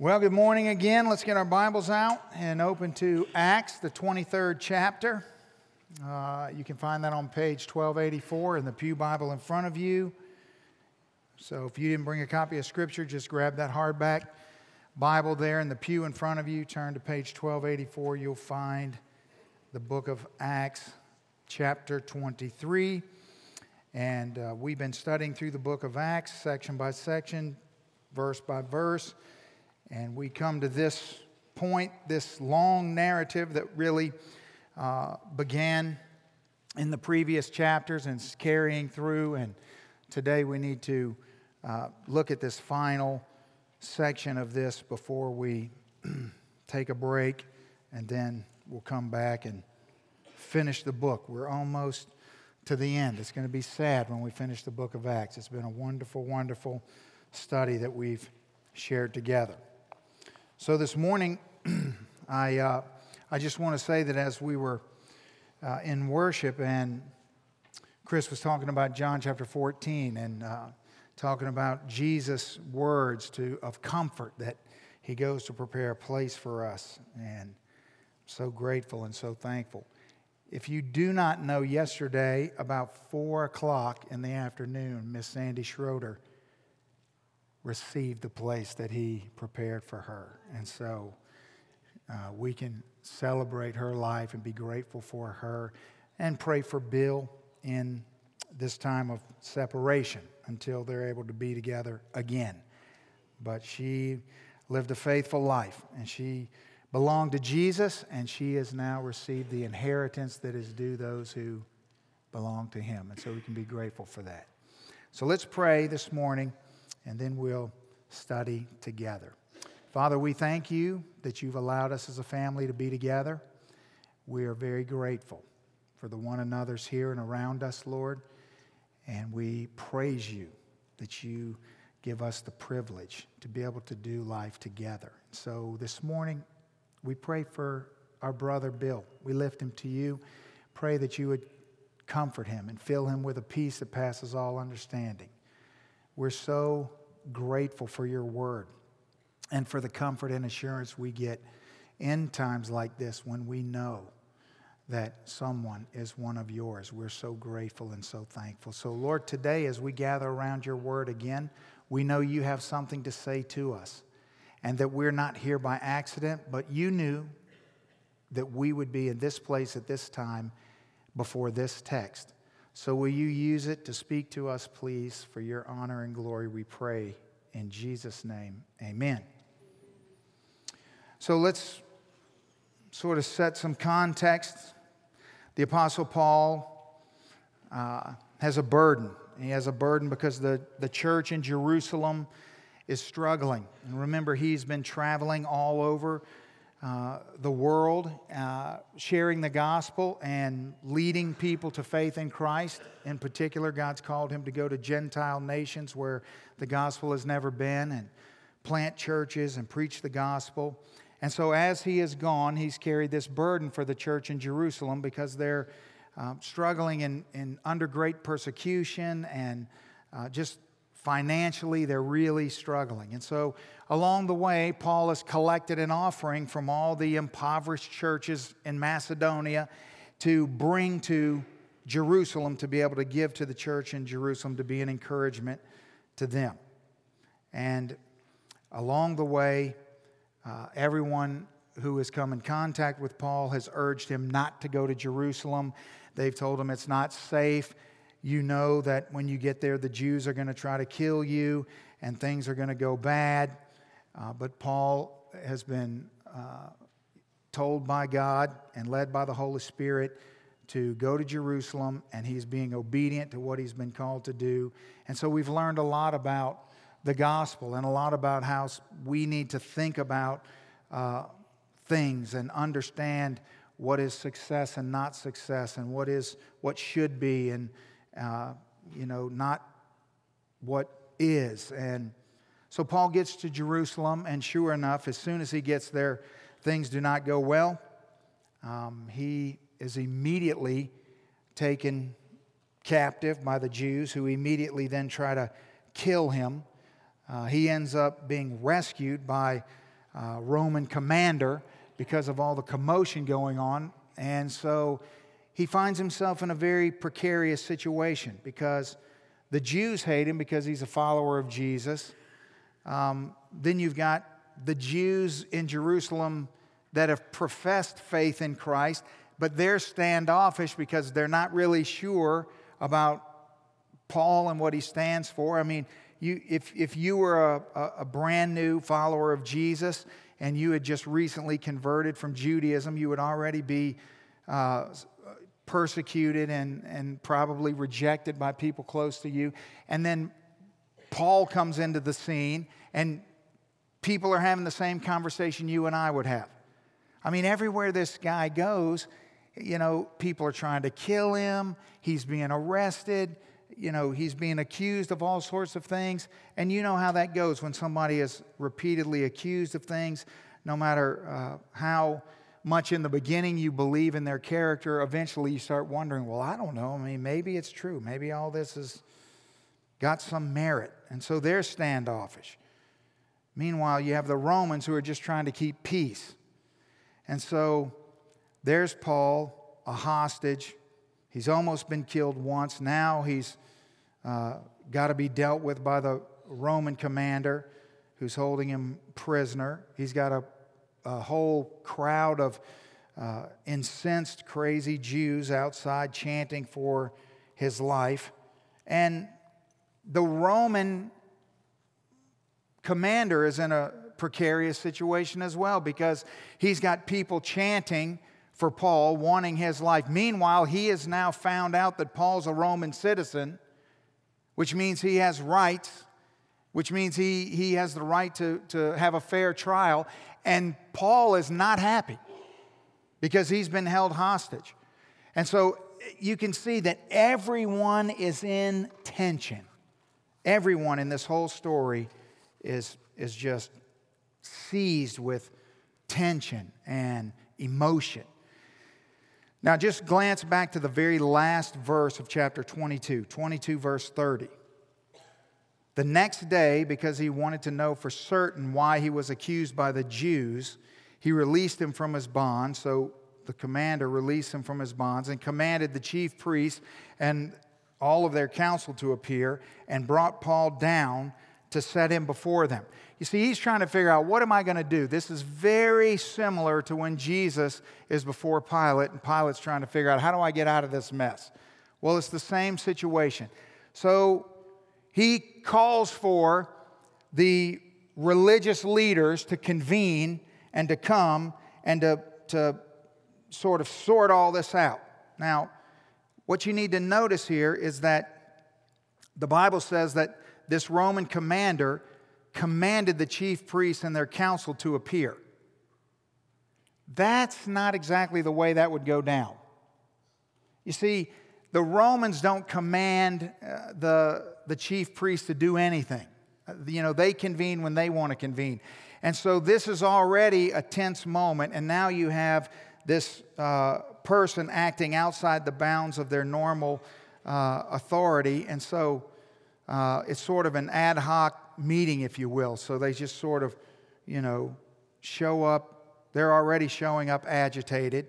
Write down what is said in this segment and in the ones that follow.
Well, good morning again. Let's get our Bibles out and open to Acts, the 23rd chapter. Uh, you can find that on page 1284 in the Pew Bible in front of you. So if you didn't bring a copy of Scripture, just grab that hardback Bible there in the pew in front of you. Turn to page 1284. You'll find the book of Acts, chapter 23. And uh, we've been studying through the book of Acts, section by section, verse by verse. And we come to this point, this long narrative that really uh, began in the previous chapters and is carrying through. And today we need to uh, look at this final section of this before we take a break, and then we'll come back and finish the book. We're almost to the end. It's going to be sad when we finish the book of Acts. It's been a wonderful, wonderful study that we've shared together. So this morning, I, uh, I just want to say that as we were uh, in worship and Chris was talking about John chapter 14 and uh, talking about Jesus' words to, of comfort that he goes to prepare a place for us. And I'm so grateful and so thankful. If you do not know, yesterday, about 4 o'clock in the afternoon, Miss Sandy Schroeder received the place that he prepared for her. And so uh, we can celebrate her life and be grateful for her and pray for Bill in this time of separation until they're able to be together again. But she lived a faithful life and she belonged to Jesus and she has now received the inheritance that is due those who belong to him. And so we can be grateful for that. So let's pray this morning and then we'll study together. Father, we thank you that you've allowed us as a family to be together. We are very grateful for the one another's here and around us, Lord. And we praise you that you give us the privilege to be able to do life together. So this morning, we pray for our brother Bill. We lift him to you. Pray that you would comfort him and fill him with a peace that passes all understanding. We're so grateful for your word and for the comfort and assurance we get in times like this when we know that someone is one of yours. We're so grateful and so thankful. So, Lord, today as we gather around your word again, we know you have something to say to us and that we're not here by accident, but you knew that we would be in this place at this time before this text. So, will you use it to speak to us, please, for your honor and glory, we pray. In Jesus' name, amen. So, let's sort of set some context. The Apostle Paul uh, has a burden. He has a burden because the, the church in Jerusalem is struggling. And remember, he's been traveling all over uh, the world, uh, sharing the gospel and leading people to faith in Christ. In particular, God's called him to go to Gentile nations where the gospel has never been and plant churches and preach the gospel. And so, as he has gone, he's carried this burden for the church in Jerusalem because they're um, struggling in, in under great persecution and uh, just financially, they're really struggling. And so, along the way, Paul has collected an offering from all the impoverished churches in Macedonia to bring to Jerusalem to be able to give to the church in Jerusalem to be an encouragement to them. And along the way, uh, everyone who has come in contact with Paul has urged him not to go to Jerusalem. They've told him it's not safe you know that when you get there, the Jews are going to try to kill you and things are going to go bad. Uh, but Paul has been uh, told by God and led by the Holy Spirit to go to Jerusalem, and he's being obedient to what he's been called to do. And so we've learned a lot about the gospel and a lot about how we need to think about uh, things and understand what is success and not success and what is what should be and uh, you know, not what is. And so Paul gets to Jerusalem, and sure enough, as soon as he gets there, things do not go well. Um, he is immediately taken captive by the Jews, who immediately then try to kill him. Uh, he ends up being rescued by uh, Roman commander because of all the commotion going on. And so he finds himself in a very precarious situation because the Jews hate him because he's a follower of Jesus. Um, then you've got the Jews in Jerusalem that have professed faith in Christ, but they're standoffish because they're not really sure about Paul and what he stands for. I mean, you, if, if you were a, a, brand new follower of Jesus and you had just recently converted from Judaism, you would already be uh, persecuted and, and probably rejected by people close to you. And then Paul comes into the scene, and people are having the same conversation you and I would have. I mean, everywhere this guy goes, you know, people are trying to kill him, he's being arrested. You know, he's being accused of all sorts of things. And you know how that goes when somebody is repeatedly accused of things, no matter uh, how much in the beginning you believe in their character, eventually you start wondering, well, I don't know. I mean, maybe it's true. Maybe all this has got some merit. And so they're standoffish. Meanwhile, you have the Romans who are just trying to keep peace. And so there's Paul, a hostage. He's almost been killed once. Now he's uh, got to be dealt with by the Roman commander who's holding him prisoner. He's got a a whole crowd of uh, incensed, crazy Jews outside chanting for his life. And the Roman commander is in a precarious situation as well because he's got people chanting for Paul, wanting his life. Meanwhile, he has now found out that Paul's a Roman citizen, which means he has rights, which means he, he has the right to, to have a fair trial. And Paul is not happy because he's been held hostage. And so you can see that everyone is in tension. Everyone in this whole story is, is just seized with tension and emotion. Now, just glance back to the very last verse of chapter 22, 22, verse 30. The next day, because he wanted to know for certain why he was accused by the Jews, he released him from his bonds. So the commander released him from his bonds and commanded the chief priests and all of their council to appear and brought Paul down to set him before them. You see, he's trying to figure out what am I going to do? This is very similar to when Jesus is before Pilate and Pilate's trying to figure out how do I get out of this mess? Well, it's the same situation. So he calls for the religious leaders to convene and to come and to, to sort of sort all this out. Now, what you need to notice here is that the Bible says that this Roman commander commanded the chief priests and their council to appear. That's not exactly the way that would go down. You see, the Romans don't command uh, the the chief priest to do anything. You know, they convene when they want to convene. And so this is already a tense moment, and now you have this uh, person acting outside the bounds of their normal uh, authority. And so uh, it's sort of an ad hoc meeting, if you will. So they just sort of, you know, show up. They're already showing up agitated.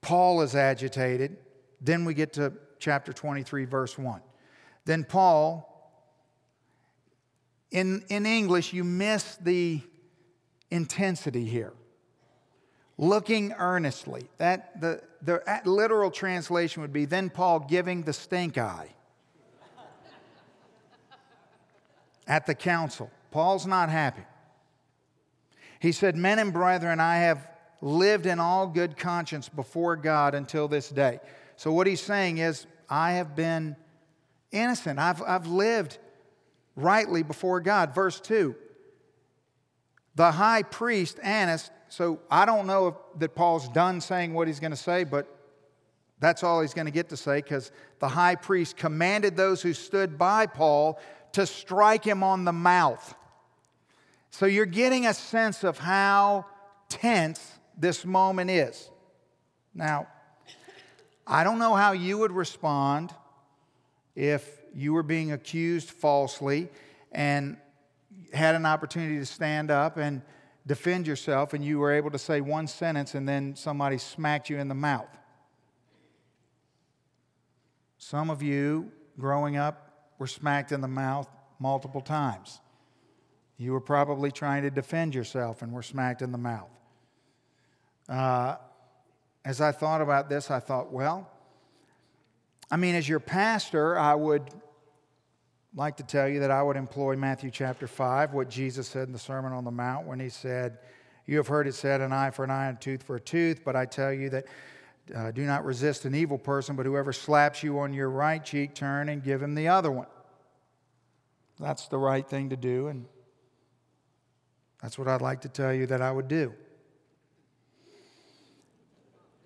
Paul is agitated. Then we get to chapter 23, verse 1. Then Paul, in, in English, you miss the intensity here. Looking earnestly. That the, the literal translation would be then Paul giving the stink eye at the council. Paul's not happy. He said, Men and brethren, I have lived in all good conscience before God until this day. So, what he's saying is, I have been innocent. I've, I've lived rightly before God. Verse 2 The high priest, Annas, so I don't know if, that Paul's done saying what he's going to say, but that's all he's going to get to say because the high priest commanded those who stood by Paul to strike him on the mouth. So you're getting a sense of how tense this moment is. Now, I don't know how you would respond if you were being accused falsely and had an opportunity to stand up and, defend yourself and you were able to say one sentence and then somebody smacked you in the mouth. Some of you growing up were smacked in the mouth multiple times. You were probably trying to defend yourself and were smacked in the mouth. Uh, as I thought about this, I thought, well, I mean, as your pastor, I would like to tell you that I would employ Matthew chapter 5, what Jesus said in the Sermon on the Mount when he said, You have heard it said, an eye for an eye and a tooth for a tooth, but I tell you that uh, do not resist an evil person, but whoever slaps you on your right cheek, turn and give him the other one. That's the right thing to do, and that's what I'd like to tell you that I would do.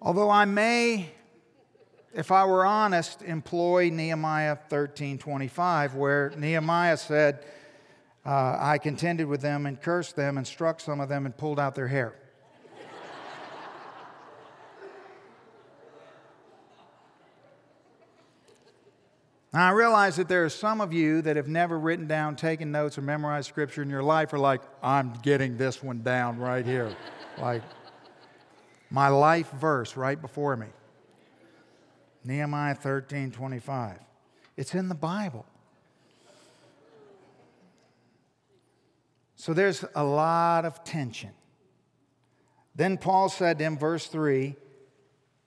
Although I may, if I were honest, employ Nehemiah 13 25, where Nehemiah said, uh, I contended with them and cursed them and struck some of them and pulled out their hair. Now, I realize that there are some of you that have never written down, taken notes, or memorized scripture in your life are like, I'm getting this one down right here. like, my life verse right before me Nehemiah 13 25. It's in the Bible. So there's a lot of tension. Then Paul said in verse 3,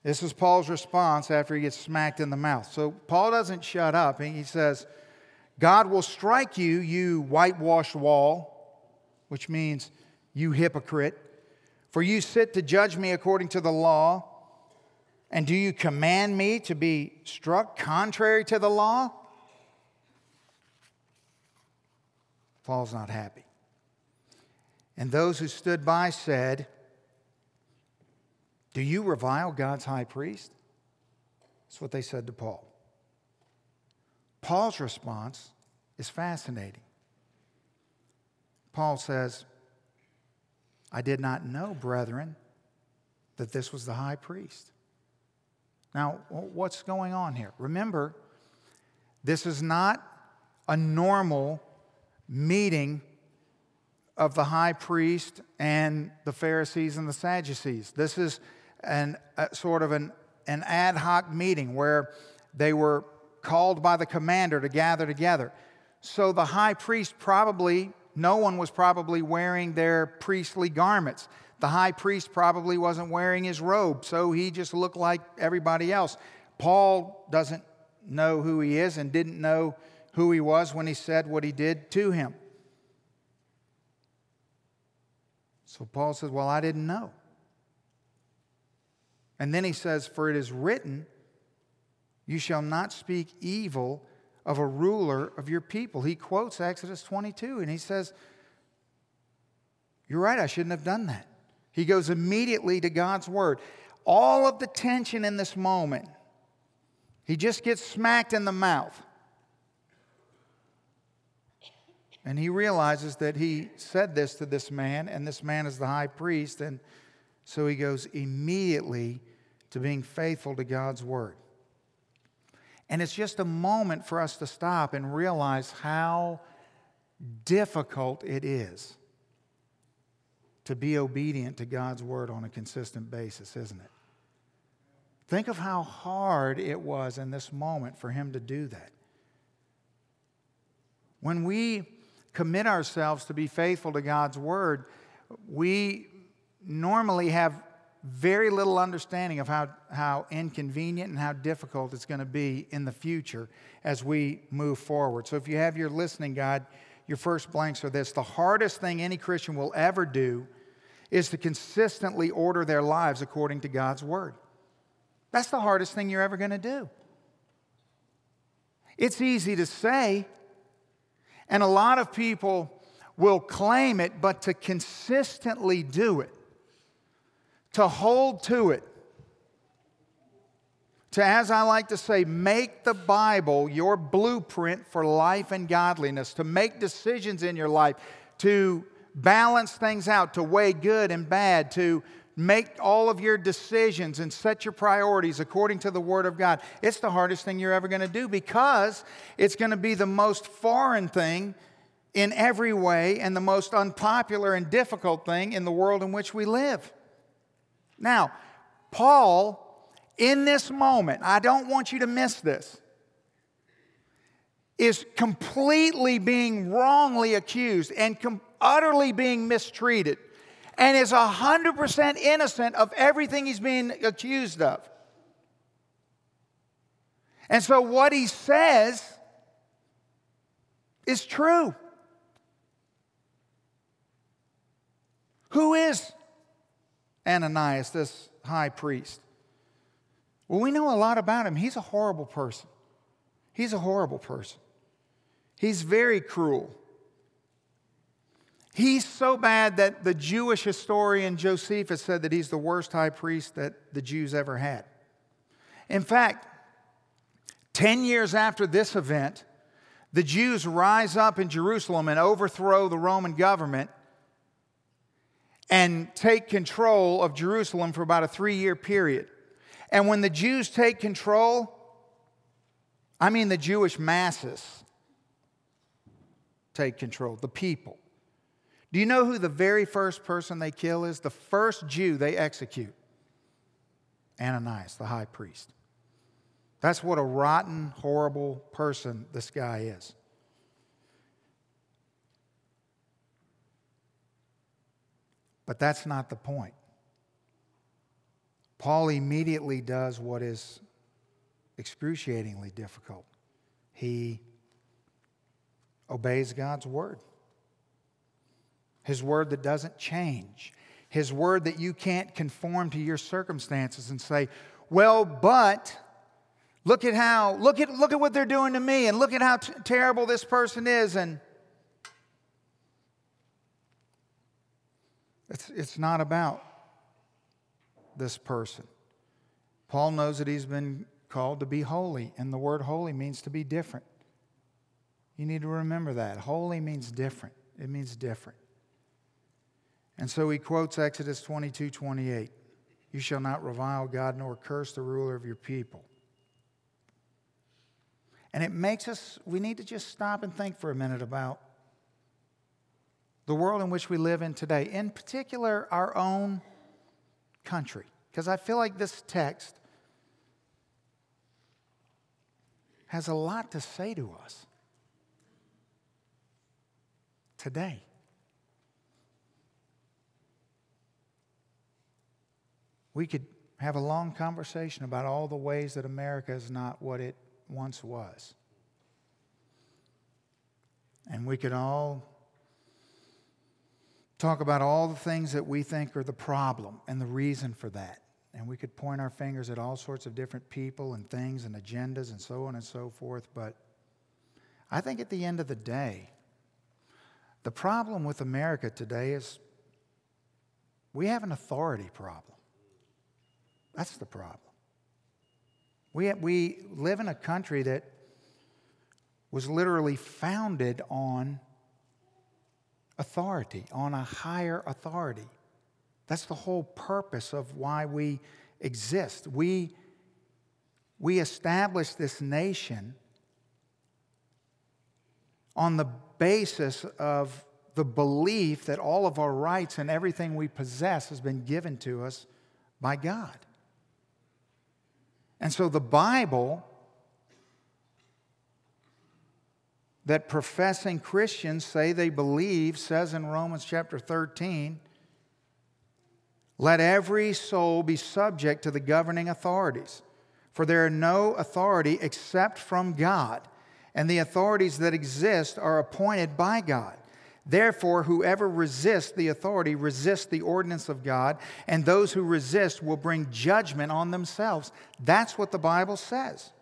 this is Paul's response after he gets smacked in the mouth. So Paul doesn't shut up. He says, God will strike you, you whitewashed wall, which means you hypocrite. For you sit to judge me according to the law. And do you command me to be struck contrary to the law? Paul's not happy. And those who stood by said, do you revile God's high priest? That's what they said to Paul. Paul's response is fascinating. Paul says, I did not know, brethren, that this was the high priest. Now, what's going on here? Remember, this is not a normal meeting of the high priest and the Pharisees and the Sadducees. This is an, a, sort of an, an ad hoc meeting where they were called by the commander to gather together. So the high priest probably, no one was probably wearing their priestly garments. The high priest probably wasn't wearing his robe, so he just looked like everybody else. Paul doesn't know who he is and didn't know who he was when he said what he did to him. So Paul says, Well, I didn't know. And then he says, For it is written, You shall not speak evil of a ruler of your people. He quotes Exodus 22 and he says, You're right, I shouldn't have done that. He goes immediately to God's word. All of the tension in this moment, he just gets smacked in the mouth. And he realizes that he said this to this man, and this man is the high priest. And so he goes immediately to being faithful to God's word. And it's just a moment for us to stop and realize how difficult it is to be obedient to God's word on a consistent basis, isn't it? Think of how hard it was in this moment for him to do that. When we commit ourselves to be faithful to God's word, we normally have very little understanding of how, how inconvenient and how difficult it's going to be in the future as we move forward. So, if you have your listening guide, your first blanks are this the hardest thing any Christian will ever do is to consistently order their lives according to God's word. That's the hardest thing you're ever going to do. It's easy to say, and a lot of people will claim it, but to consistently do it to hold to it, to, as I like to say, make the Bible your blueprint for life and godliness, to make decisions in your life, to balance things out, to weigh good and bad, to make all of your decisions and set your priorities according to the Word of God. It's the hardest thing you're ever going to do because it's going to be the most foreign thing in every way and the most unpopular and difficult thing in the world in which we live. Now, Paul, in this moment, I don't want you to miss this, is completely being wrongly accused and com- utterly being mistreated and is 100% innocent of everything he's being accused of. And so, what he says is true. Who is Ananias, this high priest? Well, we know a lot about him. He's a horrible person. He's a horrible person. He's very cruel. He's so bad that the Jewish historian Josephus said that he's the worst high priest that the Jews ever had. In fact, 10 years after this event, the Jews rise up in Jerusalem and overthrow the Roman government and take control of Jerusalem for about a three year period. And when the Jews take control, I mean the Jewish masses take control, the people. Do you know who the very first person they kill is? The first Jew they execute Ananias, the high priest. That's what a rotten, horrible person this guy is. But that's not the point. Paul immediately does what is excruciatingly difficult. He obeys God's word. His word that doesn't change. His word that you can't conform to your circumstances and say, well, but look at how, look at, look at what they're doing to me, and look at how t- terrible this person is. And it's, it's not about this person. Paul knows that he's been called to be holy, and the word holy means to be different. You need to remember that. Holy means different, it means different. And so he quotes Exodus 22 28. You shall not revile God nor curse the ruler of your people. And it makes us, we need to just stop and think for a minute about the world in which we live in today, in particular our own country. Because I feel like this text has a lot to say to us today. We could have a long conversation about all the ways that America is not what it once was. And we could all talk about all the things that we think are the problem and the reason for that. And we could point our fingers at all sorts of different people and things and agendas and so on and so forth. But I think at the end of the day, the problem with America today is we have an authority problem. That's the problem. We, we live in a country that was literally founded on authority, on a higher authority. That's the whole purpose of why we exist. We, we established this nation on the basis of the belief that all of our rights and everything we possess has been given to us by God. And so the Bible that professing Christians say they believe says in Romans chapter 13 let every soul be subject to the governing authorities, for there are no authority except from God, and the authorities that exist are appointed by God. Therefore, whoever resists the authority resists the ordinance of God, and those who resist will bring judgment on themselves. That's what the Bible says.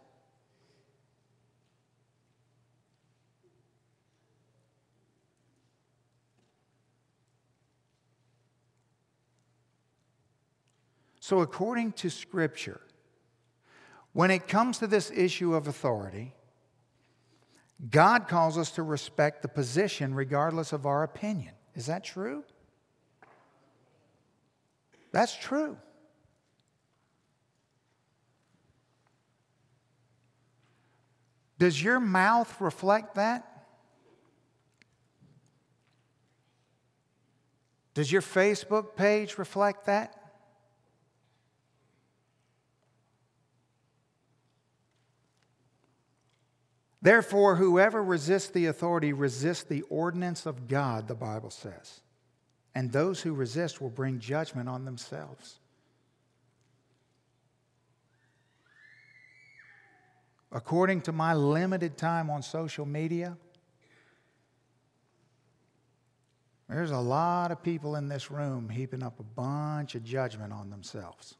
So, according to Scripture, when it comes to this issue of authority, God calls us to respect the position regardless of our opinion. Is that true? That's true. Does your mouth reflect that? Does your Facebook page reflect that? Therefore, whoever resists the authority resists the ordinance of God, the Bible says. And those who resist will bring judgment on themselves. According to my limited time on social media, there's a lot of people in this room heaping up a bunch of judgment on themselves.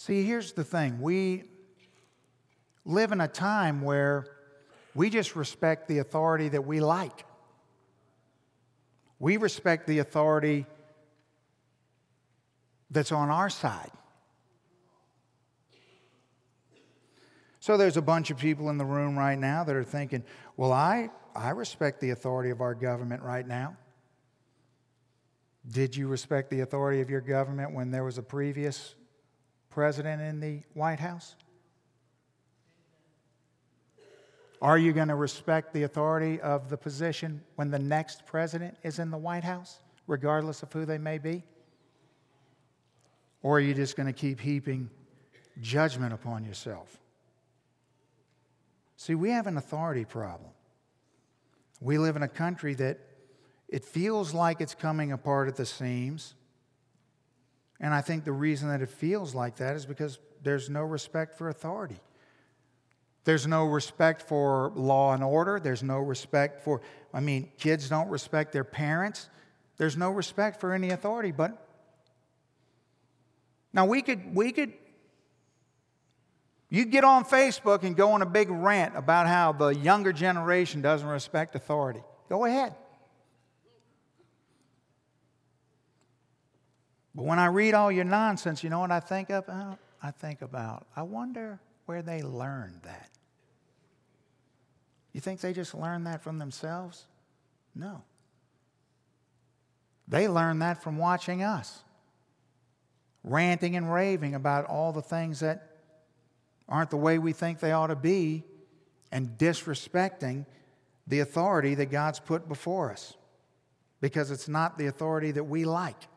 See, here's the thing we live in a time where we just respect the authority that we like. We respect the authority that's on our side. So there's a bunch of people in the room right now that are thinking, well, I, I respect the authority of our government right now. Did you respect the authority of your government when there was a previous president in the White House? Are you going to respect the authority of the position when the next president is in the White House, regardless of who they may be? Or are you just going to keep heaping judgment upon yourself? See, we have an authority problem. We live in a country that it feels like it's coming apart at the seams. And I think the reason that it feels like that is because there's no respect for authority. There's no respect for law and order. There's no respect for, I mean, kids don't respect their parents. There's no respect for any authority. But now we could, we could, you get on Facebook and go on a big rant about how the younger generation doesn't respect authority. Go ahead. But when I read all your nonsense, you know what I think about? Uh, I think about, I wonder where they learned that. You think they just learned that from themselves? No. They learned that from watching us, ranting and raving about all the things that aren't the way we think they ought to be and disrespecting the authority that God's put before us because it's not the authority that we like.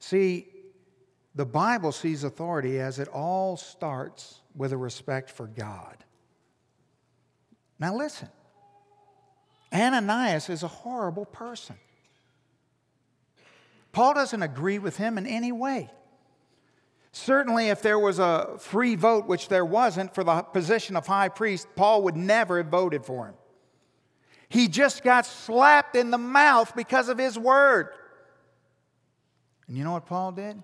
See, the Bible sees authority as it all starts with a respect for God. Now, listen Ananias is a horrible person. Paul doesn't agree with him in any way. Certainly, if there was a free vote, which there wasn't, for the position of high priest, Paul would never have voted for him. He just got slapped in the mouth because of his word. And you know what Paul did?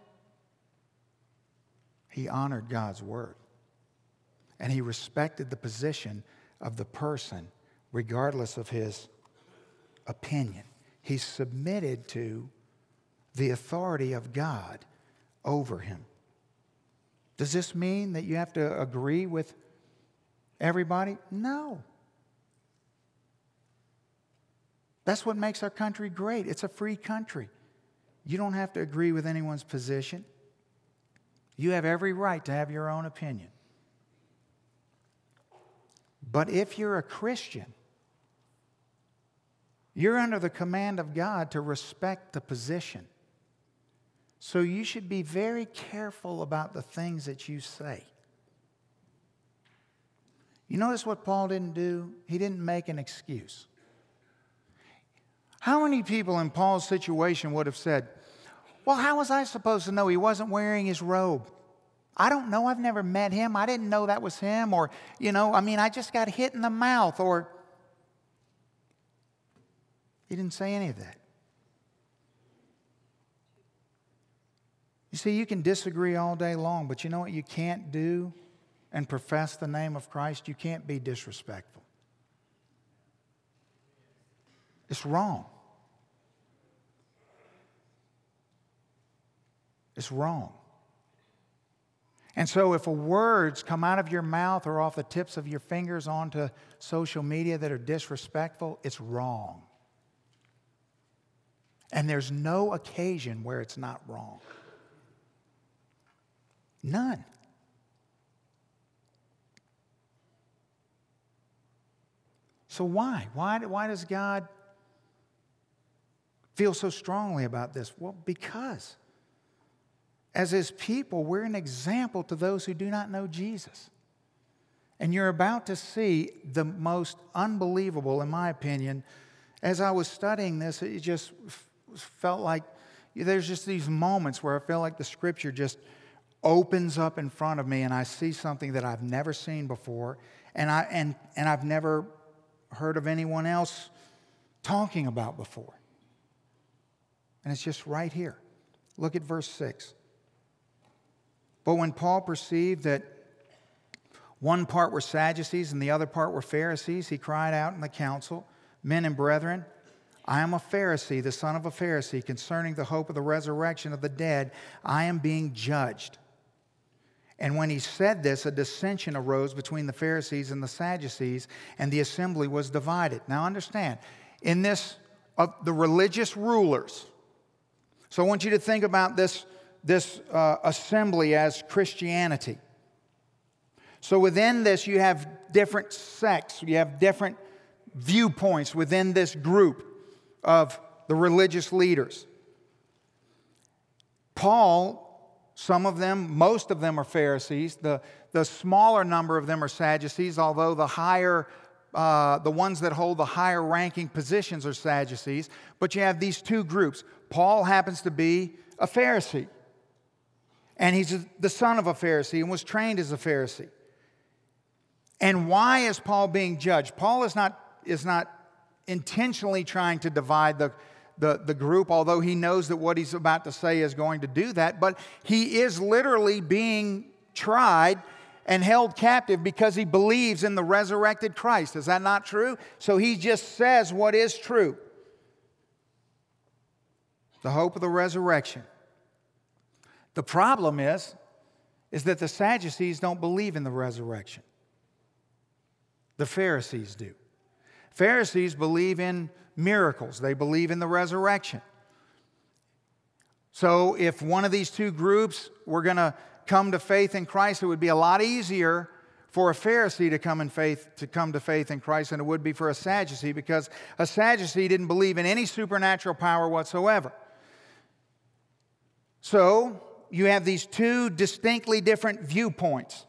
He honored God's word. And he respected the position of the person, regardless of his opinion. He submitted to the authority of God over him. Does this mean that you have to agree with everybody? No. That's what makes our country great. It's a free country. You don't have to agree with anyone's position. You have every right to have your own opinion. But if you're a Christian, you're under the command of God to respect the position. So you should be very careful about the things that you say. You notice what Paul didn't do? He didn't make an excuse. How many people in Paul's situation would have said, Well, how was I supposed to know he wasn't wearing his robe? I don't know. I've never met him. I didn't know that was him. Or, you know, I mean, I just got hit in the mouth. Or, he didn't say any of that. You see, you can disagree all day long, but you know what you can't do and profess the name of Christ? You can't be disrespectful. It's wrong. It's wrong. And so, if words come out of your mouth or off the tips of your fingers onto social media that are disrespectful, it's wrong. And there's no occasion where it's not wrong. None. So, why? Why, why does God feel so strongly about this? Well, because as his people, we're an example to those who do not know Jesus. And you're about to see the most unbelievable, in my opinion. As I was studying this, it just felt like there's just these moments where I feel like the scripture just opens up in front of me and I see something that I've never seen before and, I, and, and I've never heard of anyone else talking about before. And it's just right here. Look at verse 6. But when Paul perceived that one part were Sadducees and the other part were Pharisees, he cried out in the council, Men and brethren, I am a Pharisee, the son of a Pharisee. Concerning the hope of the resurrection of the dead, I am being judged. And when he said this, a dissension arose between the Pharisees and the Sadducees, and the assembly was divided. Now, understand, in this, of the religious rulers, so I want you to think about this, this uh, assembly as Christianity. So within this, you have different sects, you have different viewpoints within this group of the religious leaders. Paul, some of them, most of them are Pharisees. The, the smaller number of them are Sadducees, although the higher, uh, the ones that hold the higher ranking positions are Sadducees. But you have these two groups. Paul happens to be a Pharisee, and he's the son of a Pharisee and was trained as a Pharisee. And why is Paul being judged? Paul is not, is not intentionally trying to divide the, the, the group, although he knows that what he's about to say is going to do that, but he is literally being tried and held captive because he believes in the resurrected Christ. Is that not true? So he just says what is true. The hope of the resurrection. The problem is, is that the Sadducees don't believe in the resurrection. The Pharisees do. Pharisees believe in miracles, they believe in the resurrection. So, if one of these two groups were going to come to faith in Christ, it would be a lot easier for a Pharisee to come in faith to come to faith in Christ than it would be for a Sadducee because a Sadducee didn't believe in any supernatural power whatsoever. So, you have these two distinctly different viewpoints.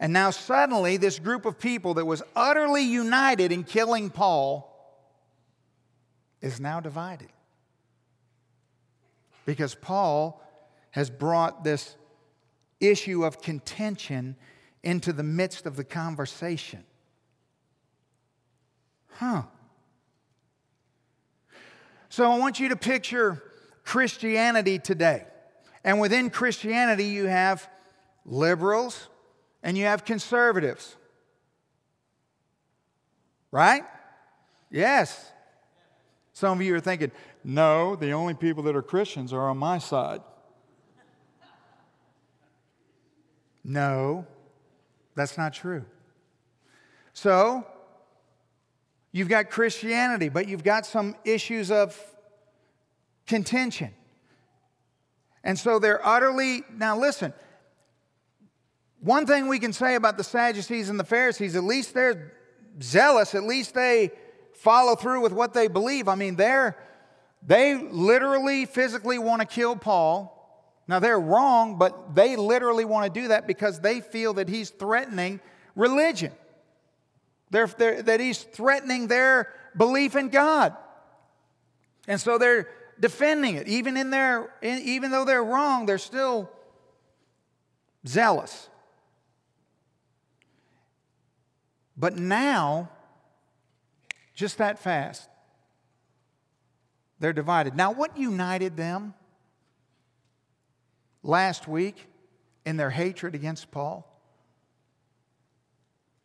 And now, suddenly, this group of people that was utterly united in killing Paul is now divided. Because Paul has brought this issue of contention into the midst of the conversation. Huh. So I want you to picture Christianity today. And within Christianity, you have liberals and you have conservatives. Right? Yes. Some of you are thinking, no, the only people that are Christians are on my side. No, that's not true. So, you've got Christianity, but you've got some issues of contention. And so they're utterly, now listen, one thing we can say about the Sadducees and the Pharisees, at least they're zealous, at least they follow through with what they believe. I mean, they're, they literally, physically want to kill Paul. Now, they're wrong, but they literally want to do that because they feel that he's threatening religion, they're, they're, that he's threatening their belief in God. And so they're defending it. Even, in their, even though they're wrong, they're still zealous. But now, just that fast, they're divided. Now, what united them last week in their hatred against Paul?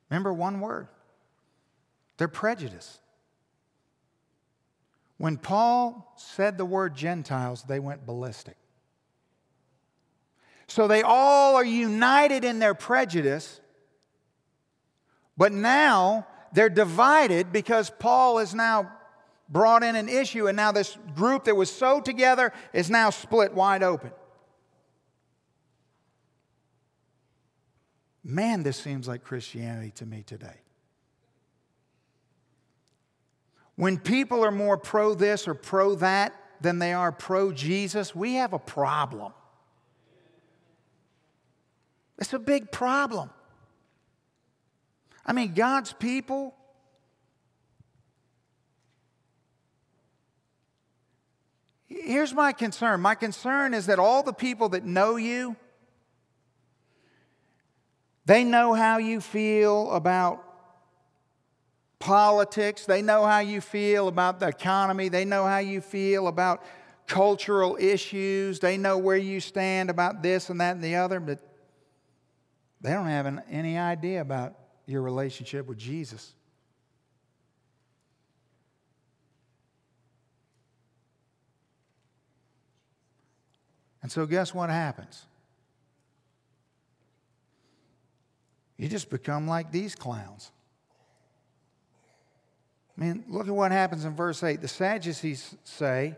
Remember one word their prejudice. When Paul said the word Gentiles, they went ballistic. So they all are united in their prejudice but now they're divided because Paul has now brought in an issue, and now this group that was so together is now split wide open. Man, this seems like Christianity to me today. When people are more pro this or pro that than they are pro Jesus, we have a problem. It's a big problem. I mean, God's people. Here's my concern. My concern is that all the people that know you, they know how you feel about politics. They know how you feel about the economy. They know how you feel about cultural issues. They know where you stand about this and that and the other, but they don't have any idea about your relationship with Jesus. And so, guess what happens? You just become like these clowns. I mean, look at what happens in verse 8. The Sadducees say,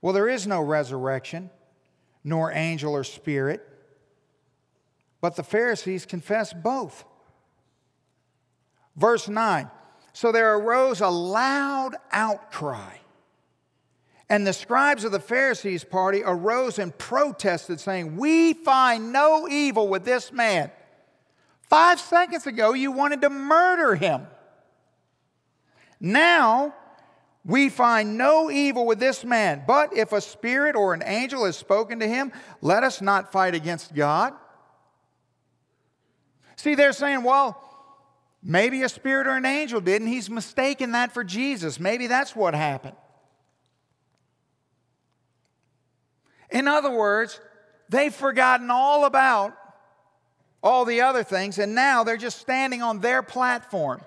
Well, there is no resurrection, nor angel or spirit. But the Pharisees confess both. Verse 9 So there arose a loud outcry. And the scribes of the Pharisees' party arose and protested, saying, We find no evil with this man. Five seconds ago, you wanted to murder him. Now we find no evil with this man, but if a spirit or an angel has spoken to him, let us not fight against God. See, they're saying, well, maybe a spirit or an angel did, and he's mistaken that for Jesus. Maybe that's what happened. In other words, they've forgotten all about all the other things, and now they're just standing on their platform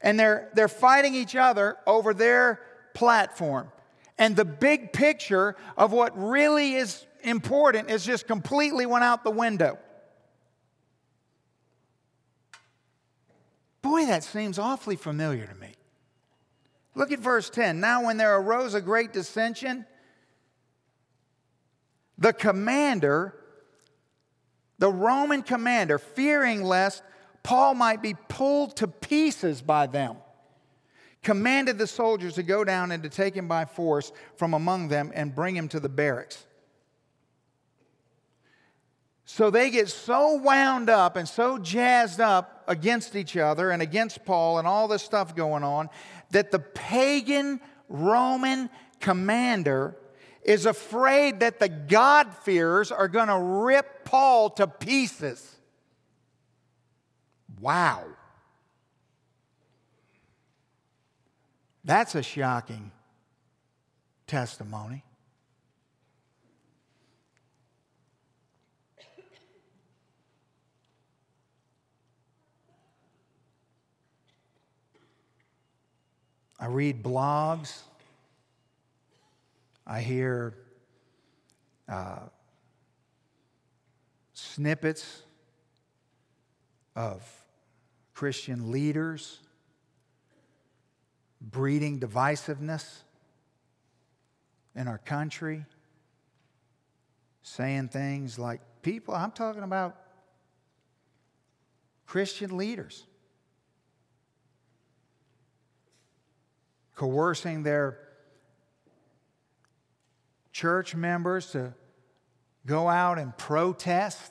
and they're, they're fighting each other over their platform. And the big picture of what really is important is just completely went out the window. Boy, that seems awfully familiar to me. Look at verse 10. Now, when there arose a great dissension, the commander, the Roman commander, fearing lest Paul might be pulled to pieces by them, commanded the soldiers to go down and to take him by force from among them and bring him to the barracks. So they get so wound up and so jazzed up against each other and against Paul and all this stuff going on that the pagan Roman commander is afraid that the God-fearers are going to rip Paul to pieces. Wow. That's a shocking testimony. I read blogs. I hear uh, snippets of Christian leaders breeding divisiveness in our country, saying things like, people, I'm talking about Christian leaders, coercing their church members to go out and protest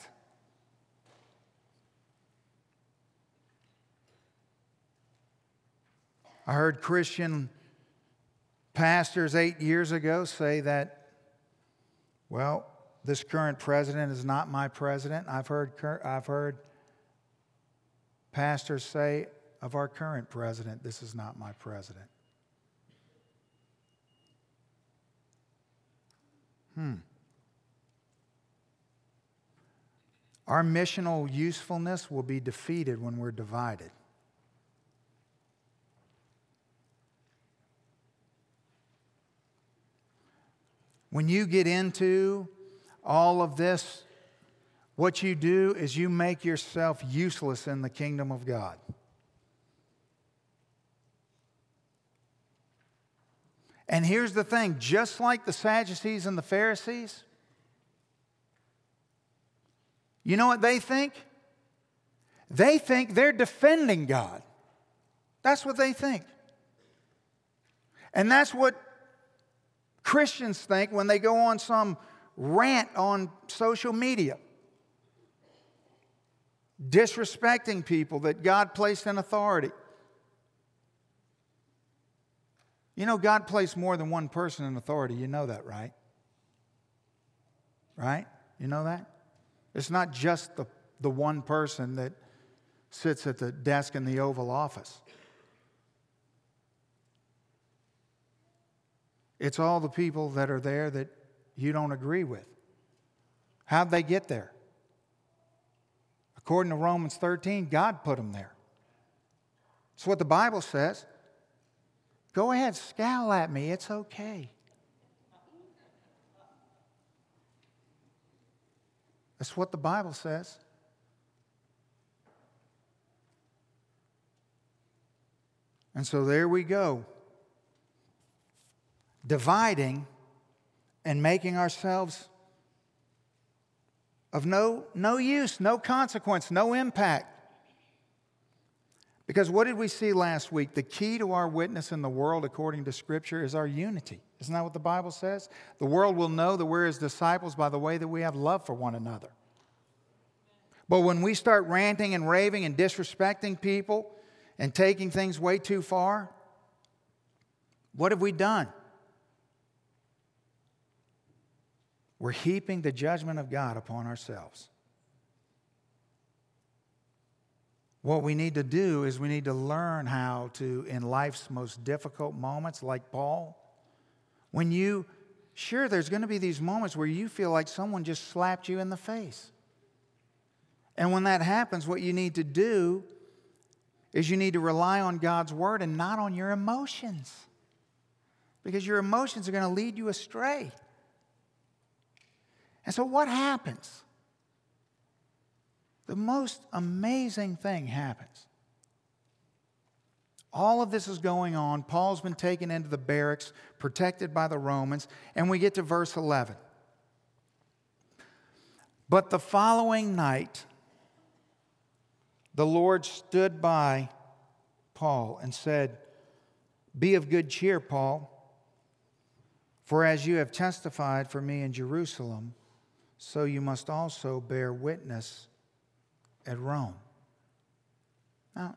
I heard Christian pastors eight years ago say that, well, this current president is not my president. I've heard, I've heard pastors say of our current president, this is not my president. Hmm. Our missional usefulness will be defeated when we're divided. When you get into all of this, what you do is you make yourself useless in the kingdom of God. And here's the thing just like the Sadducees and the Pharisees, you know what they think? They think they're defending God. That's what they think. And that's what Christians think when they go on some rant on social media, disrespecting people that God placed in authority. You know, God placed more than one person in authority. You know that, right? Right? You know that? It's not just the, the one person that sits at the desk in the Oval Office. It's all the people that are there that you don't agree with. How'd they get there? According to Romans 13, God put them there. That's what the Bible says. Go ahead, scowl at me. It's okay. That's what the Bible says. And so there we go. Dividing and making ourselves of no, no use, no consequence, no impact. Because what did we see last week? The key to our witness in the world, according to Scripture, is our unity. Isn't that what the Bible says? The world will know that we're his disciples by the way that we have love for one another. But when we start ranting and raving and disrespecting people and taking things way too far, what have we done? We're heaping the judgment of God upon ourselves. What we need to do is we need to learn how to, in life's most difficult moments, like Paul, when you, sure, there's going to be these moments where you feel like someone just slapped you in the face. And when that happens, what you need to do is you need to rely on God's word and not on your emotions. Because your emotions are going to lead you astray. And so, what happens? The most amazing thing happens. All of this is going on. Paul's been taken into the barracks, protected by the Romans, and we get to verse 11. But the following night, the Lord stood by Paul and said, Be of good cheer, Paul, for as you have testified for me in Jerusalem, so you must also bear witness at Rome. Now,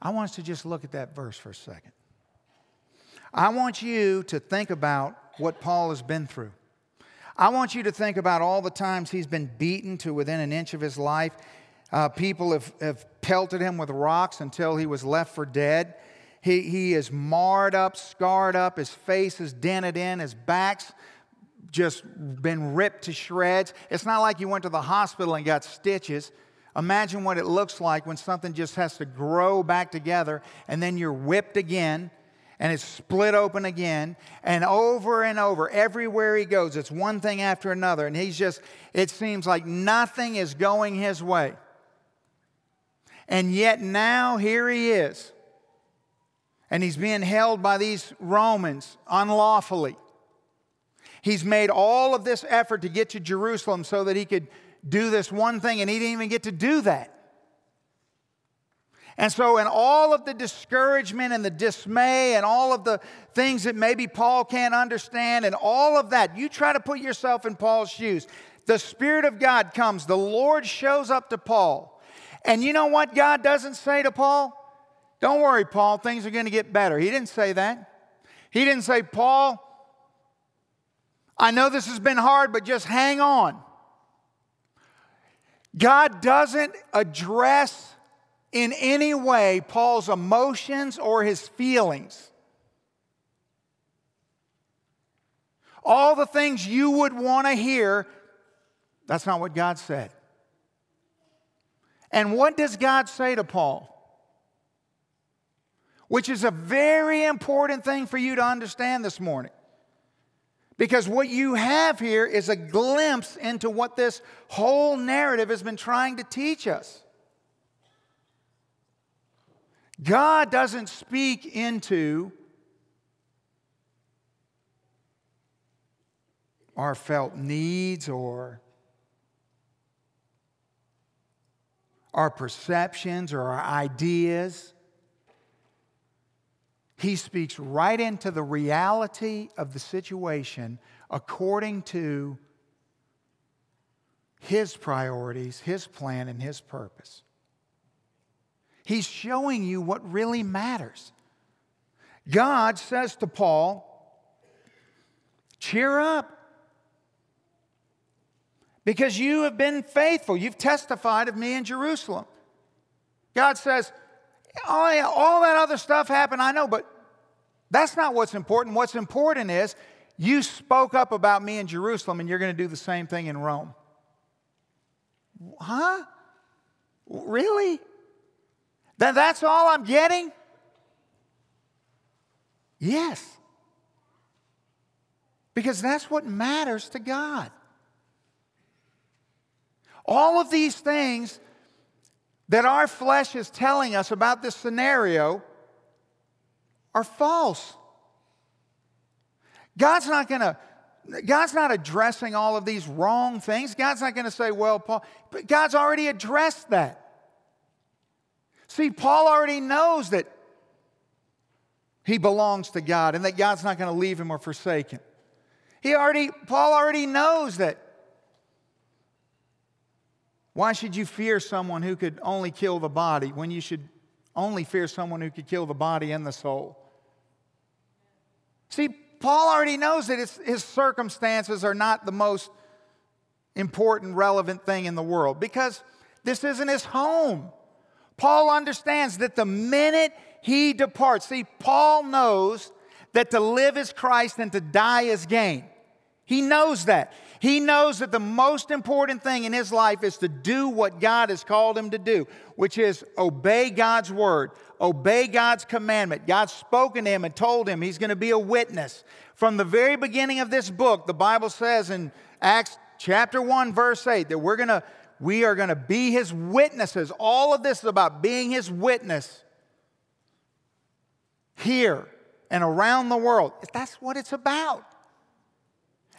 I want us to just look at that verse for a second. I want you to think about what Paul has been through. I want you to think about all the times he's been beaten to within an inch of his life. Uh, people have, have pelted him with rocks until he was left for dead. He, he is marred up, scarred up, his face is dented in, his back's just been ripped to shreds. It's not like you went to the hospital and got stitches. Imagine what it looks like when something just has to grow back together and then you're whipped again and it's split open again. And over and over everywhere he goes it's one thing after another. And he's just it seems like nothing is going his way. And yet now here he is. And he's being held by these romans unlawfully He's made all of this effort to get to Jerusalem so that he could do this one thing, and he didn't even get to do that. And so, in all of the discouragement and the dismay and all of the things that maybe Paul can't understand and all of that, you try to put yourself in Paul's shoes. The Spirit of God comes, the Lord shows up to Paul. And you know what God doesn't say to Paul? Don't worry, Paul, things are going to get better. He didn't say that. He didn't say, Paul, I know this has been hard, but just hang on. God doesn't address in any way Paul's emotions or his feelings. All the things you would want to hear, that's not what God said. And what does God say to Paul? Which is a very important thing for you to understand this morning. Because what you have here is a glimpse into what this whole narrative has been trying to teach us. God doesn't speak into our felt needs or our perceptions or our ideas. He speaks right into the reality of the situation according to his priorities, his plan, and his purpose. He's showing you what really matters. God says to Paul, Cheer up. Because you have been faithful. You've testified of me in Jerusalem. God says, all that other stuff happened, I know, but that's not what's important. What's important is you spoke up about me in Jerusalem and you're going to do the same thing in Rome. Huh? Really? That, that's all I'm getting? Yes. Because that's what matters to God. All of these things that our flesh is telling us about this scenario are false. God's not going to God's not addressing all of these wrong things. God's not going to say, well, Paul, but God's already addressed that. See, Paul already knows that he belongs to God and that God's not going to leave him or forsake him. He already, Paul already knows that. Why should you fear someone who could only kill the body when you should only fear someone who could kill the body and the soul? See, Paul already knows that his circumstances are not the most important, relevant thing in the world because this isn't his home. Paul understands that the minute he departs, see, Paul knows that to live is Christ and to die is gain. He knows that. He knows that the most important thing in his life is to do what God has called him to do, which is obey God's word, obey God's commandment. God's spoken to him and told him he's going to be a witness. From the very beginning of this book, the Bible says in Acts chapter 1 verse 8 that we're going to we are going to be his witnesses. All of this is about being his witness here and around the world. That's what it's about.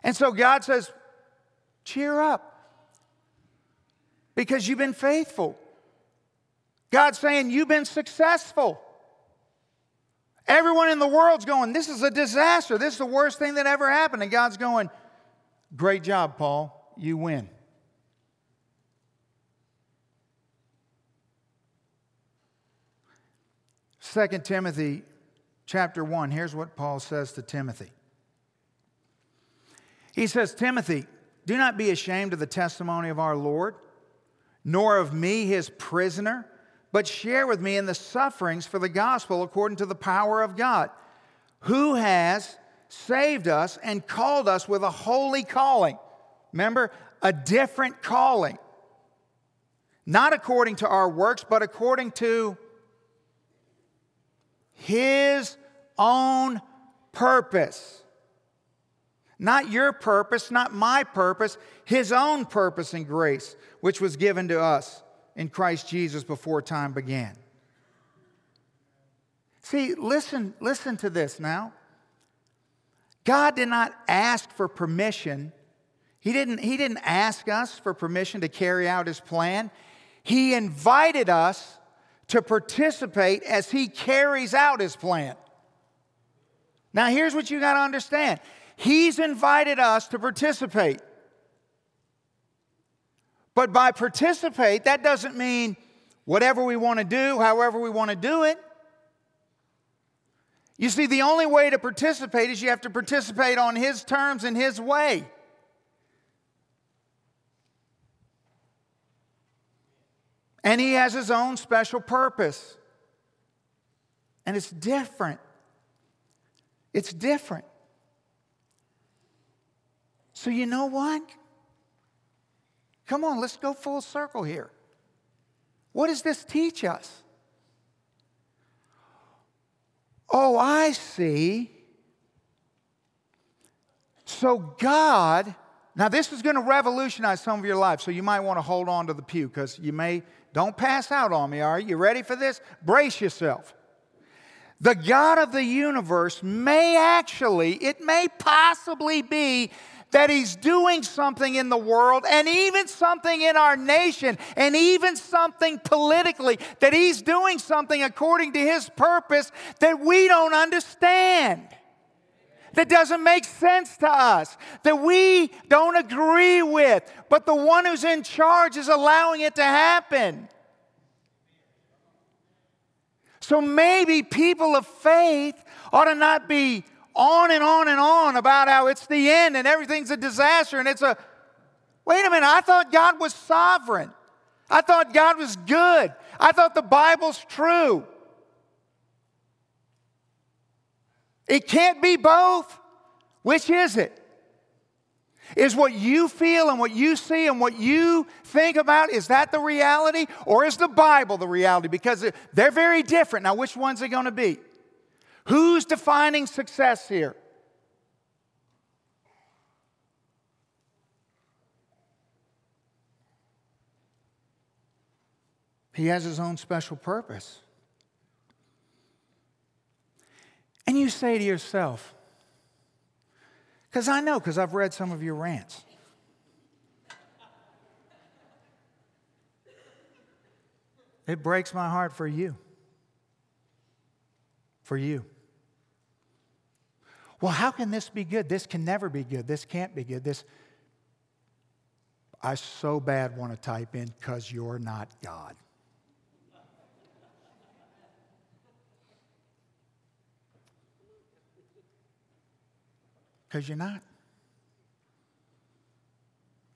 And so God says, cheer up because you've been faithful. God's saying, you've been successful. Everyone in the world's going, this is a disaster. This is the worst thing that ever happened. And God's going, great job, Paul. You win. 2 Timothy chapter 1, here's what Paul says to Timothy. He says, Timothy, do not be ashamed of the testimony of our Lord, nor of me, his prisoner, but share with me in the sufferings for the gospel according to the power of God, who has saved us and called us with a holy calling. Remember, a different calling. Not according to our works, but according to his own purpose. Not your purpose, not my purpose, His own purpose and grace, which was given to us in Christ Jesus before time began. See, listen, listen to this now. God did not ask for permission. He didn't, he didn't ask us for permission to carry out His plan. He invited us to participate as he carries out his plan. Now, here's what you got to understand He's invited us to participate. But by participate, that doesn't mean whatever we want to do, however we want to do it. You see, the only way to participate is you have to participate on His terms and His way. And he has his own special purpose. And it's different. It's different. So, you know what? Come on, let's go full circle here. What does this teach us? Oh, I see. So, God, now this is going to revolutionize some of your life, so you might want to hold on to the pew because you may don't pass out on me, are you? You ready for this? Brace yourself. The God of the universe may actually, it may possibly be that He's doing something in the world and even something in our nation and even something politically, that He's doing something according to His purpose that we don't understand that doesn't make sense to us, that we don't agree with, but the one who's in charge is allowing it to happen. So maybe people of faith ought to not be on and on and on about how it's the end and everything's a disaster and it's a. Wait a minute, I thought God was sovereign. I thought God was good. I thought the Bible's true. It can't be both. Which is it? Is what you feel and what you see and what you think about, is that the reality? Or is the Bible the reality? Because they're very different. Now, which one's it going to be? Who's defining success here? He has his own special purpose. And you say to yourself, because I know, because I've read some of your rants. It breaks my heart for you. For you. Well, how can this be good? This can never be good. This can't be good. This, I so bad want to type in, because you're not God. Because you're not.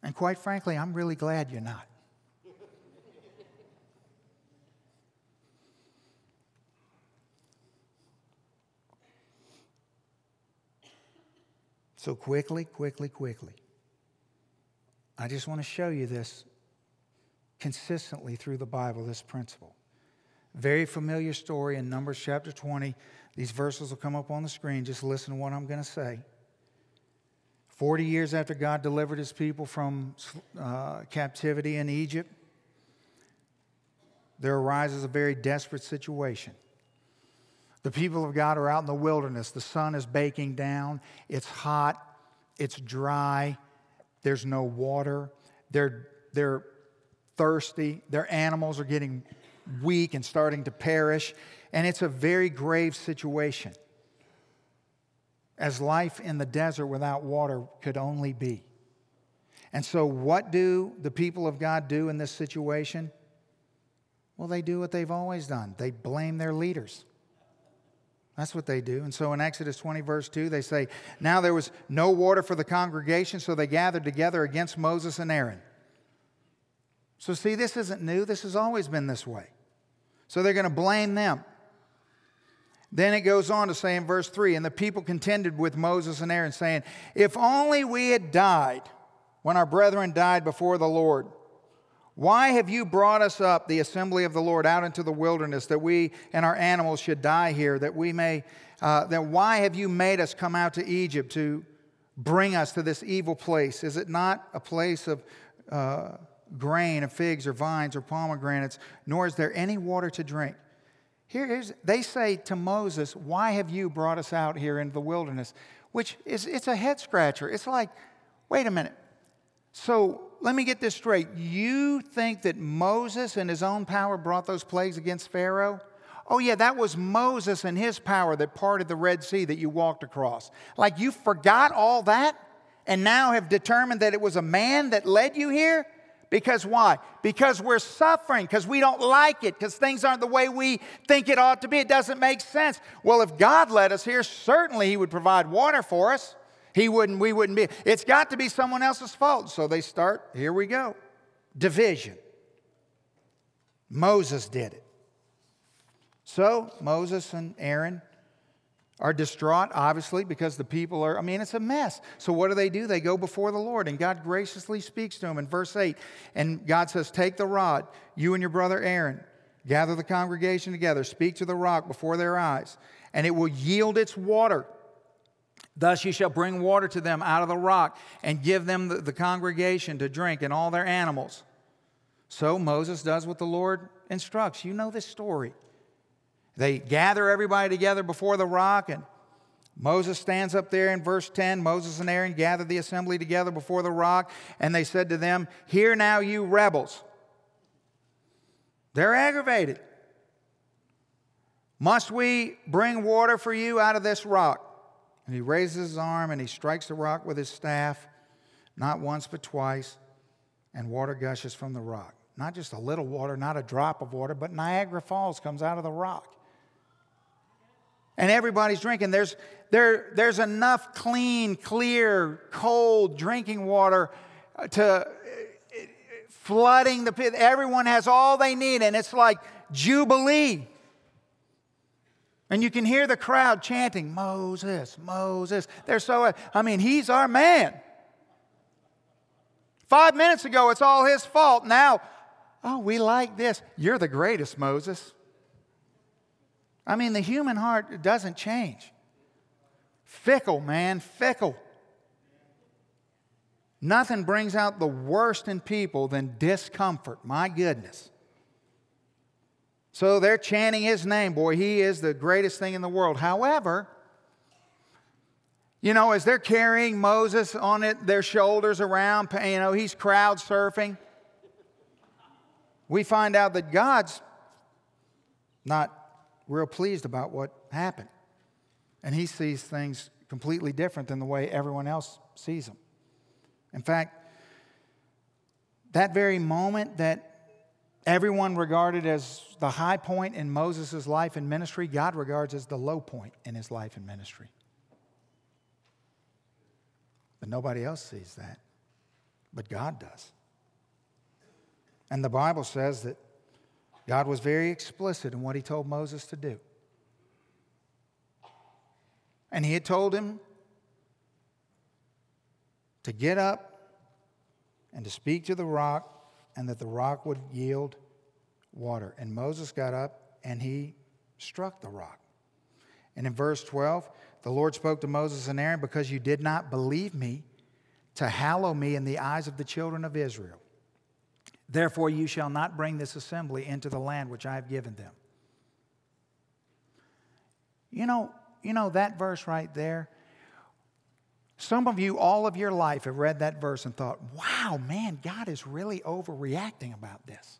And quite frankly, I'm really glad you're not. So, quickly, quickly, quickly, I just want to show you this consistently through the Bible, this principle. Very familiar story in Numbers chapter 20. These verses will come up on the screen. Just listen to what I'm going to say. 40 years after God delivered his people from uh, captivity in Egypt, there arises a very desperate situation. The people of God are out in the wilderness. The sun is baking down. It's hot. It's dry. There's no water. They're, they're thirsty. Their animals are getting weak and starting to perish. And it's a very grave situation as life in the desert without water could only be. And so, what do the people of God do in this situation? Well, they do what they've always done they blame their leaders. That's what they do. And so in Exodus 20, verse 2, they say, Now there was no water for the congregation, so they gathered together against Moses and Aaron. So, see, this isn't new. This has always been this way. So they're going to blame them. Then it goes on to say in verse 3 And the people contended with Moses and Aaron, saying, If only we had died when our brethren died before the Lord. Why have you brought us up, the assembly of the Lord, out into the wilderness, that we and our animals should die here, that we may, uh, then why have you made us come out to Egypt to bring us to this evil place? Is it not a place of uh, grain, of figs, or vines, or pomegranates, nor is there any water to drink? Here's, they say to Moses, Why have you brought us out here into the wilderness? Which is it's a head scratcher. It's like, wait a minute. So let me get this straight. You think that Moses and his own power brought those plagues against Pharaoh? Oh, yeah, that was Moses and his power that parted the Red Sea that you walked across. Like you forgot all that and now have determined that it was a man that led you here? Because why? Because we're suffering, because we don't like it, because things aren't the way we think it ought to be. It doesn't make sense. Well, if God led us here, certainly He would provide water for us. He wouldn't, we wouldn't be. It's got to be someone else's fault. So they start, here we go. Division. Moses did it. So Moses and Aaron are distraught, obviously, because the people are, I mean, it's a mess. So what do they do? They go before the Lord, and God graciously speaks to them in verse 8. And God says, Take the rod, you and your brother Aaron, gather the congregation together, speak to the rock before their eyes, and it will yield its water. Thus you shall bring water to them out of the rock, and give them the, the congregation to drink, and all their animals. So Moses does what the Lord instructs. You know this story. They gather everybody together before the rock, and Moses stands up there in verse 10. Moses and Aaron gathered the assembly together before the rock, and they said to them, Hear now, you rebels. They're aggravated. Must we bring water for you out of this rock? And he raises his arm and he strikes the rock with his staff, not once but twice, and water gushes from the rock. Not just a little water, not a drop of water, but Niagara Falls comes out of the rock. And everybody's drinking. There's, there, there's enough clean, clear, cold drinking water uh, to uh, flooding the pit. Everyone has all they need, and it's like Jubilee. And you can hear the crowd chanting, Moses, Moses. They're so, I mean, he's our man. Five minutes ago, it's all his fault. Now, oh, we like this. You're the greatest, Moses. I mean, the human heart doesn't change. Fickle, man, fickle. Nothing brings out the worst in people than discomfort. My goodness. So they're chanting his name. Boy, he is the greatest thing in the world. However, you know, as they're carrying Moses on it, their shoulders around, you know, he's crowd surfing. We find out that God's not real pleased about what happened. And he sees things completely different than the way everyone else sees them. In fact, that very moment that everyone regarded as the high point in Moses' life and ministry, God regards as the low point in his life and ministry. But nobody else sees that. But God does. And the Bible says that God was very explicit in what he told Moses to do. And he had told him to get up and to speak to the rock, and that the rock would yield water. And Moses got up and he struck the rock. And in verse 12, the Lord spoke to Moses and Aaron, Because you did not believe me to hallow me in the eyes of the children of Israel. Therefore, you shall not bring this assembly into the land which I have given them. You know, you know that verse right there some of you, all of your life, have read that verse and thought, wow, man, God is really overreacting about this.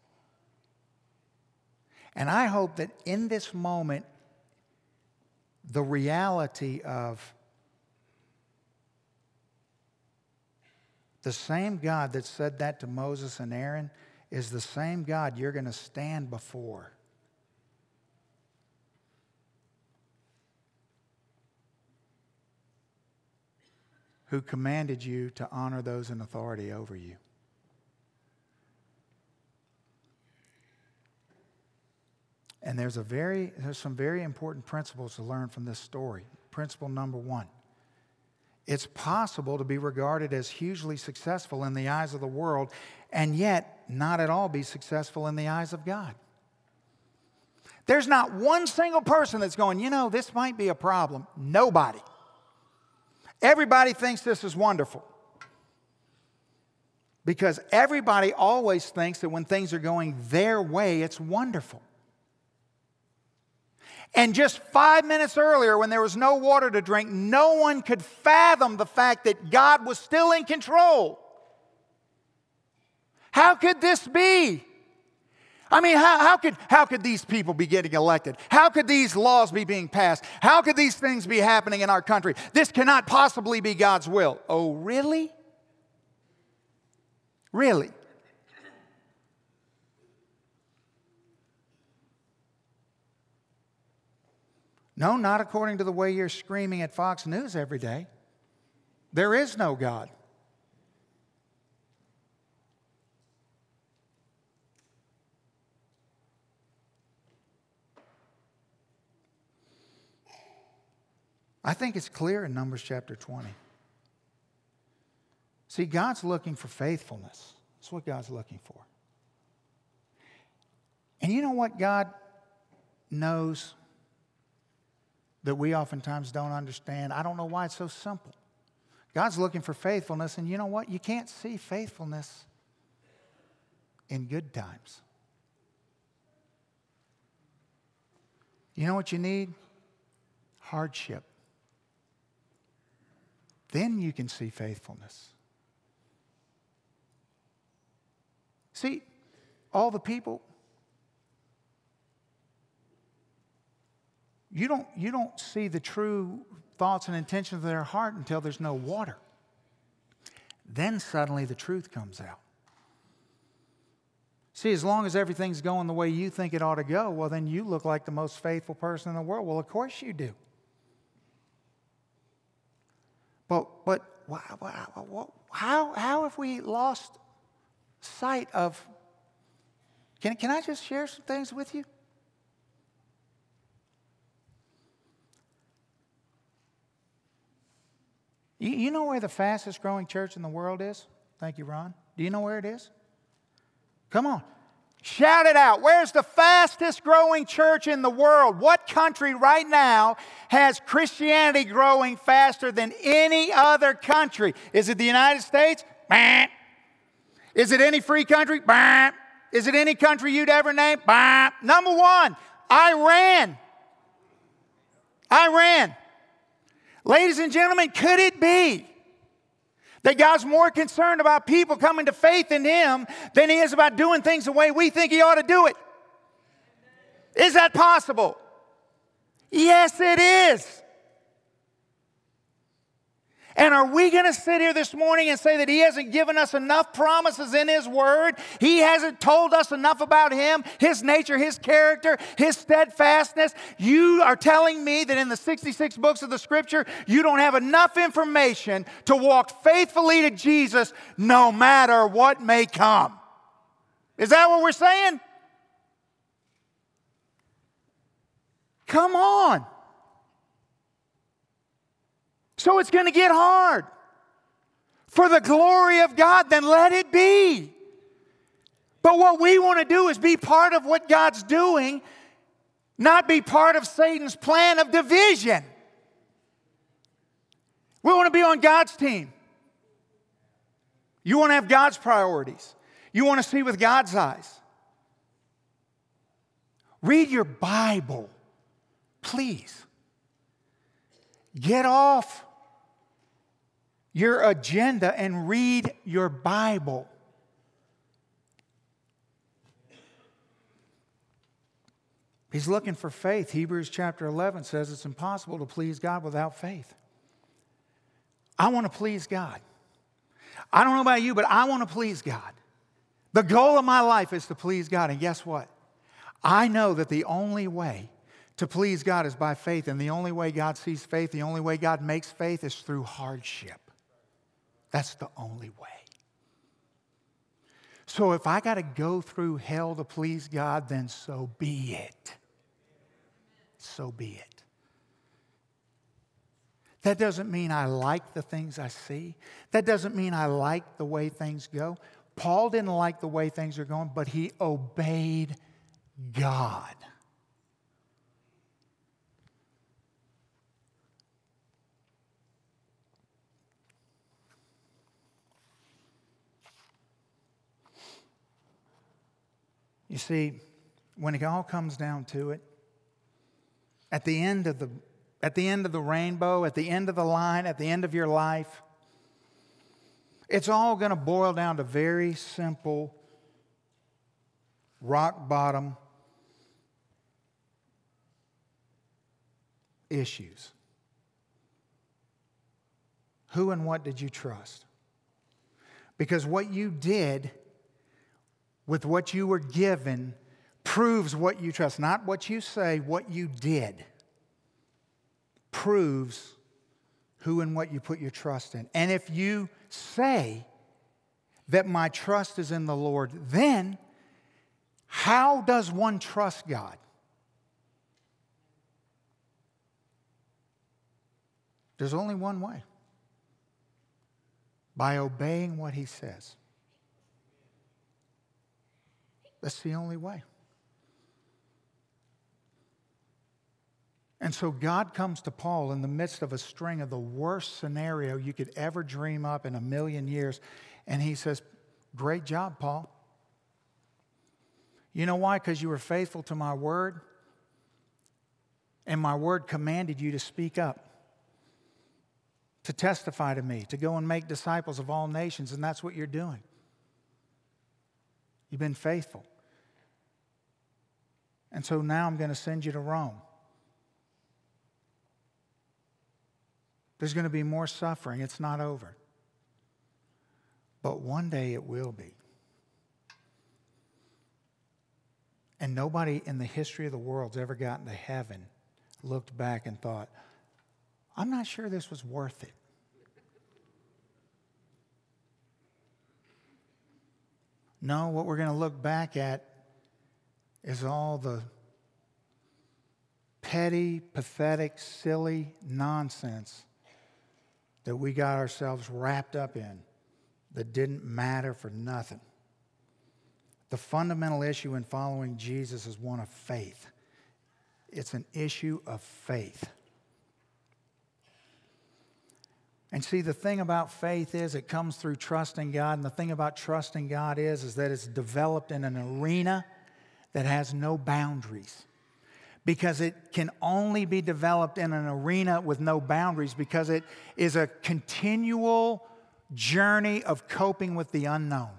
And I hope that in this moment, the reality of the same God that said that to Moses and Aaron is the same God you're going to stand before who commanded you to honor those in authority over you. And there's, a very, there's some very important principles to learn from this story. Principle number one it's possible to be regarded as hugely successful in the eyes of the world and yet not at all be successful in the eyes of God. There's not one single person that's going, you know, this might be a problem. Nobody. Everybody thinks this is wonderful. Because everybody always thinks that when things are going their way, it's wonderful. And just five minutes earlier, when there was no water to drink, no one could fathom the fact that God was still in control. How could this be? I mean, how, how, could, how could these people be getting elected? How could these laws be being passed? How could these things be happening in our country? This cannot possibly be God's will. Oh, really? Really? No, not according to the way you're screaming at Fox News every day. There is no God. I think it's clear in Numbers chapter 20. See, God's looking for faithfulness. That's what God's looking for. And you know what God knows that we oftentimes don't understand? I don't know why it's so simple. God's looking for faithfulness, and you know what? You can't see faithfulness in good times. You know what you need? Hardship. Then you can see faithfulness. See, all the people, you don't, you don't see the true thoughts and intentions of their heart until there's no water. Then suddenly the truth comes out. See, as long as everything's going the way you think it ought to go, well, then you look like the most faithful person in the world. Well, of course you do. But, but how, how have we lost sight of? Can, can I just share some things with you? You, you know where the fastest growing church in the world is? Thank you, Ron. Do you know where it is? Come on. Shout it out. Where's the fastest growing church in the world? What country right now has Christianity growing faster than any other country? Is it the United States? Bah. Is it any free country? Bah. Is it any country you'd ever name? Bah. Number one, Iran. Iran. Ladies and gentlemen, could it be that God's more concerned about people coming to faith in Him than He is about doing things the way we think He ought to do it. Is that possible? Yes, it is. And are we going to sit here this morning and say that He hasn't given us enough promises in His Word? He hasn't told us enough about Him, His nature, His character, His steadfastness. You are telling me that in the 66 books of the Scripture, you don't have enough information to walk faithfully to Jesus no matter what may come. Is that what we're saying? Come on. So it's going to get hard. For the glory of God, then let it be. But what we want to do is be part of what God's doing, not be part of Satan's plan of division. We want to be on God's team. You want to have God's priorities. You want to see with God's eyes. Read your Bible, please. Get off your agenda and read your Bible. He's looking for faith. Hebrews chapter 11 says it's impossible to please God without faith. I want to please God. I don't know about you, but I want to please God. The goal of my life is to please God. And guess what? I know that the only way to please God is by faith. And the only way God sees faith, the only way God makes faith is through hardship. That's the only way. So if I got to go through hell to please God, then so be it. So be it. That doesn't mean I like the things I see. That doesn't mean I like the way things go. Paul didn't like the way things are going, but he obeyed God. You see, when it all comes down to it, at the end of the at the end of the rainbow, at the end of the line, at the end of your life, it's all going to boil down to very simple, rock bottom issues. Who and what did you trust? Because what you did with what you were given proves what you trust. Not what you say, what you did proves who and what you put your trust in. And if you say that my trust is in the Lord, then how does one trust God? There's only one way by obeying what He says. That's the only way. And so God comes to Paul in the midst of a string of the worst scenario you could ever dream up in a million years. And he says, Great job, Paul. You know why? Because you were faithful to my word, and my word commanded you to speak up, to testify to me, to go and make disciples of all nations, and that's what you're doing. You've been faithful. And so now I'm going to send you to Rome. There's going to be more suffering. It's not over. But one day it will be. And nobody in the history of the world's ever gotten to heaven, looked back and thought, I'm not sure this was worth it. No, what we're going to look back at is all the petty, pathetic, silly nonsense that we got ourselves wrapped up in that didn't matter for nothing. The fundamental issue in following Jesus is one of faith. It's an issue of faith. And see, the thing about faith is it comes through trusting God. And the thing about trusting God is, is that it's developed in an arena that has no boundaries. Because it can only be developed in an arena with no boundaries because it is a continual journey of coping with the unknown.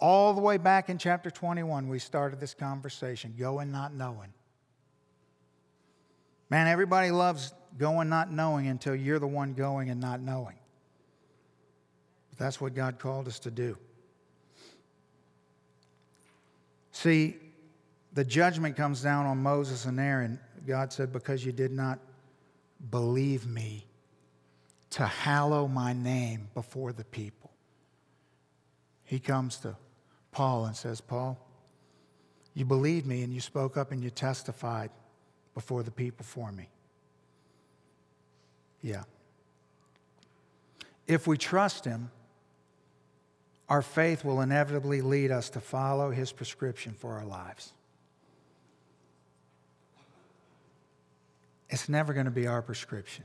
All the way back in chapter 21, we started this conversation going not knowing. Man, everybody loves going not knowing until you're the one going and not knowing. But that's what God called us to do. See, the judgment comes down on Moses and Aaron. God said, Because you did not believe me to hallow my name before the people. He comes to Paul and says, Paul, you believed me and you spoke up and you testified before the people for me. Yeah. If we trust Him, our faith will inevitably lead us to follow His prescription for our lives. It's never going to be our prescription.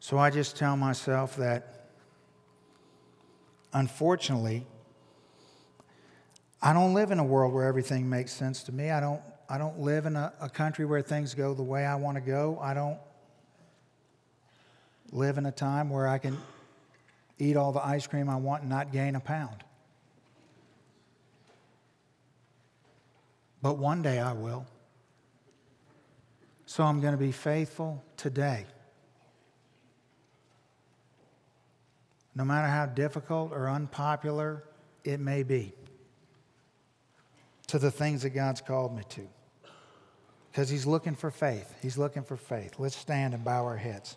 So I just tell myself that, unfortunately, I don't live in a world where everything makes sense to me. I don't I don't live in a, a country where things go the way I want to go. I don't live in a time where I can eat all the ice cream I want and not gain a pound. But one day I will. So I'm going to be faithful today. No matter how difficult or unpopular it may be to the things that God's called me to. Because He's looking for faith. He's looking for faith. Let's stand and bow our heads.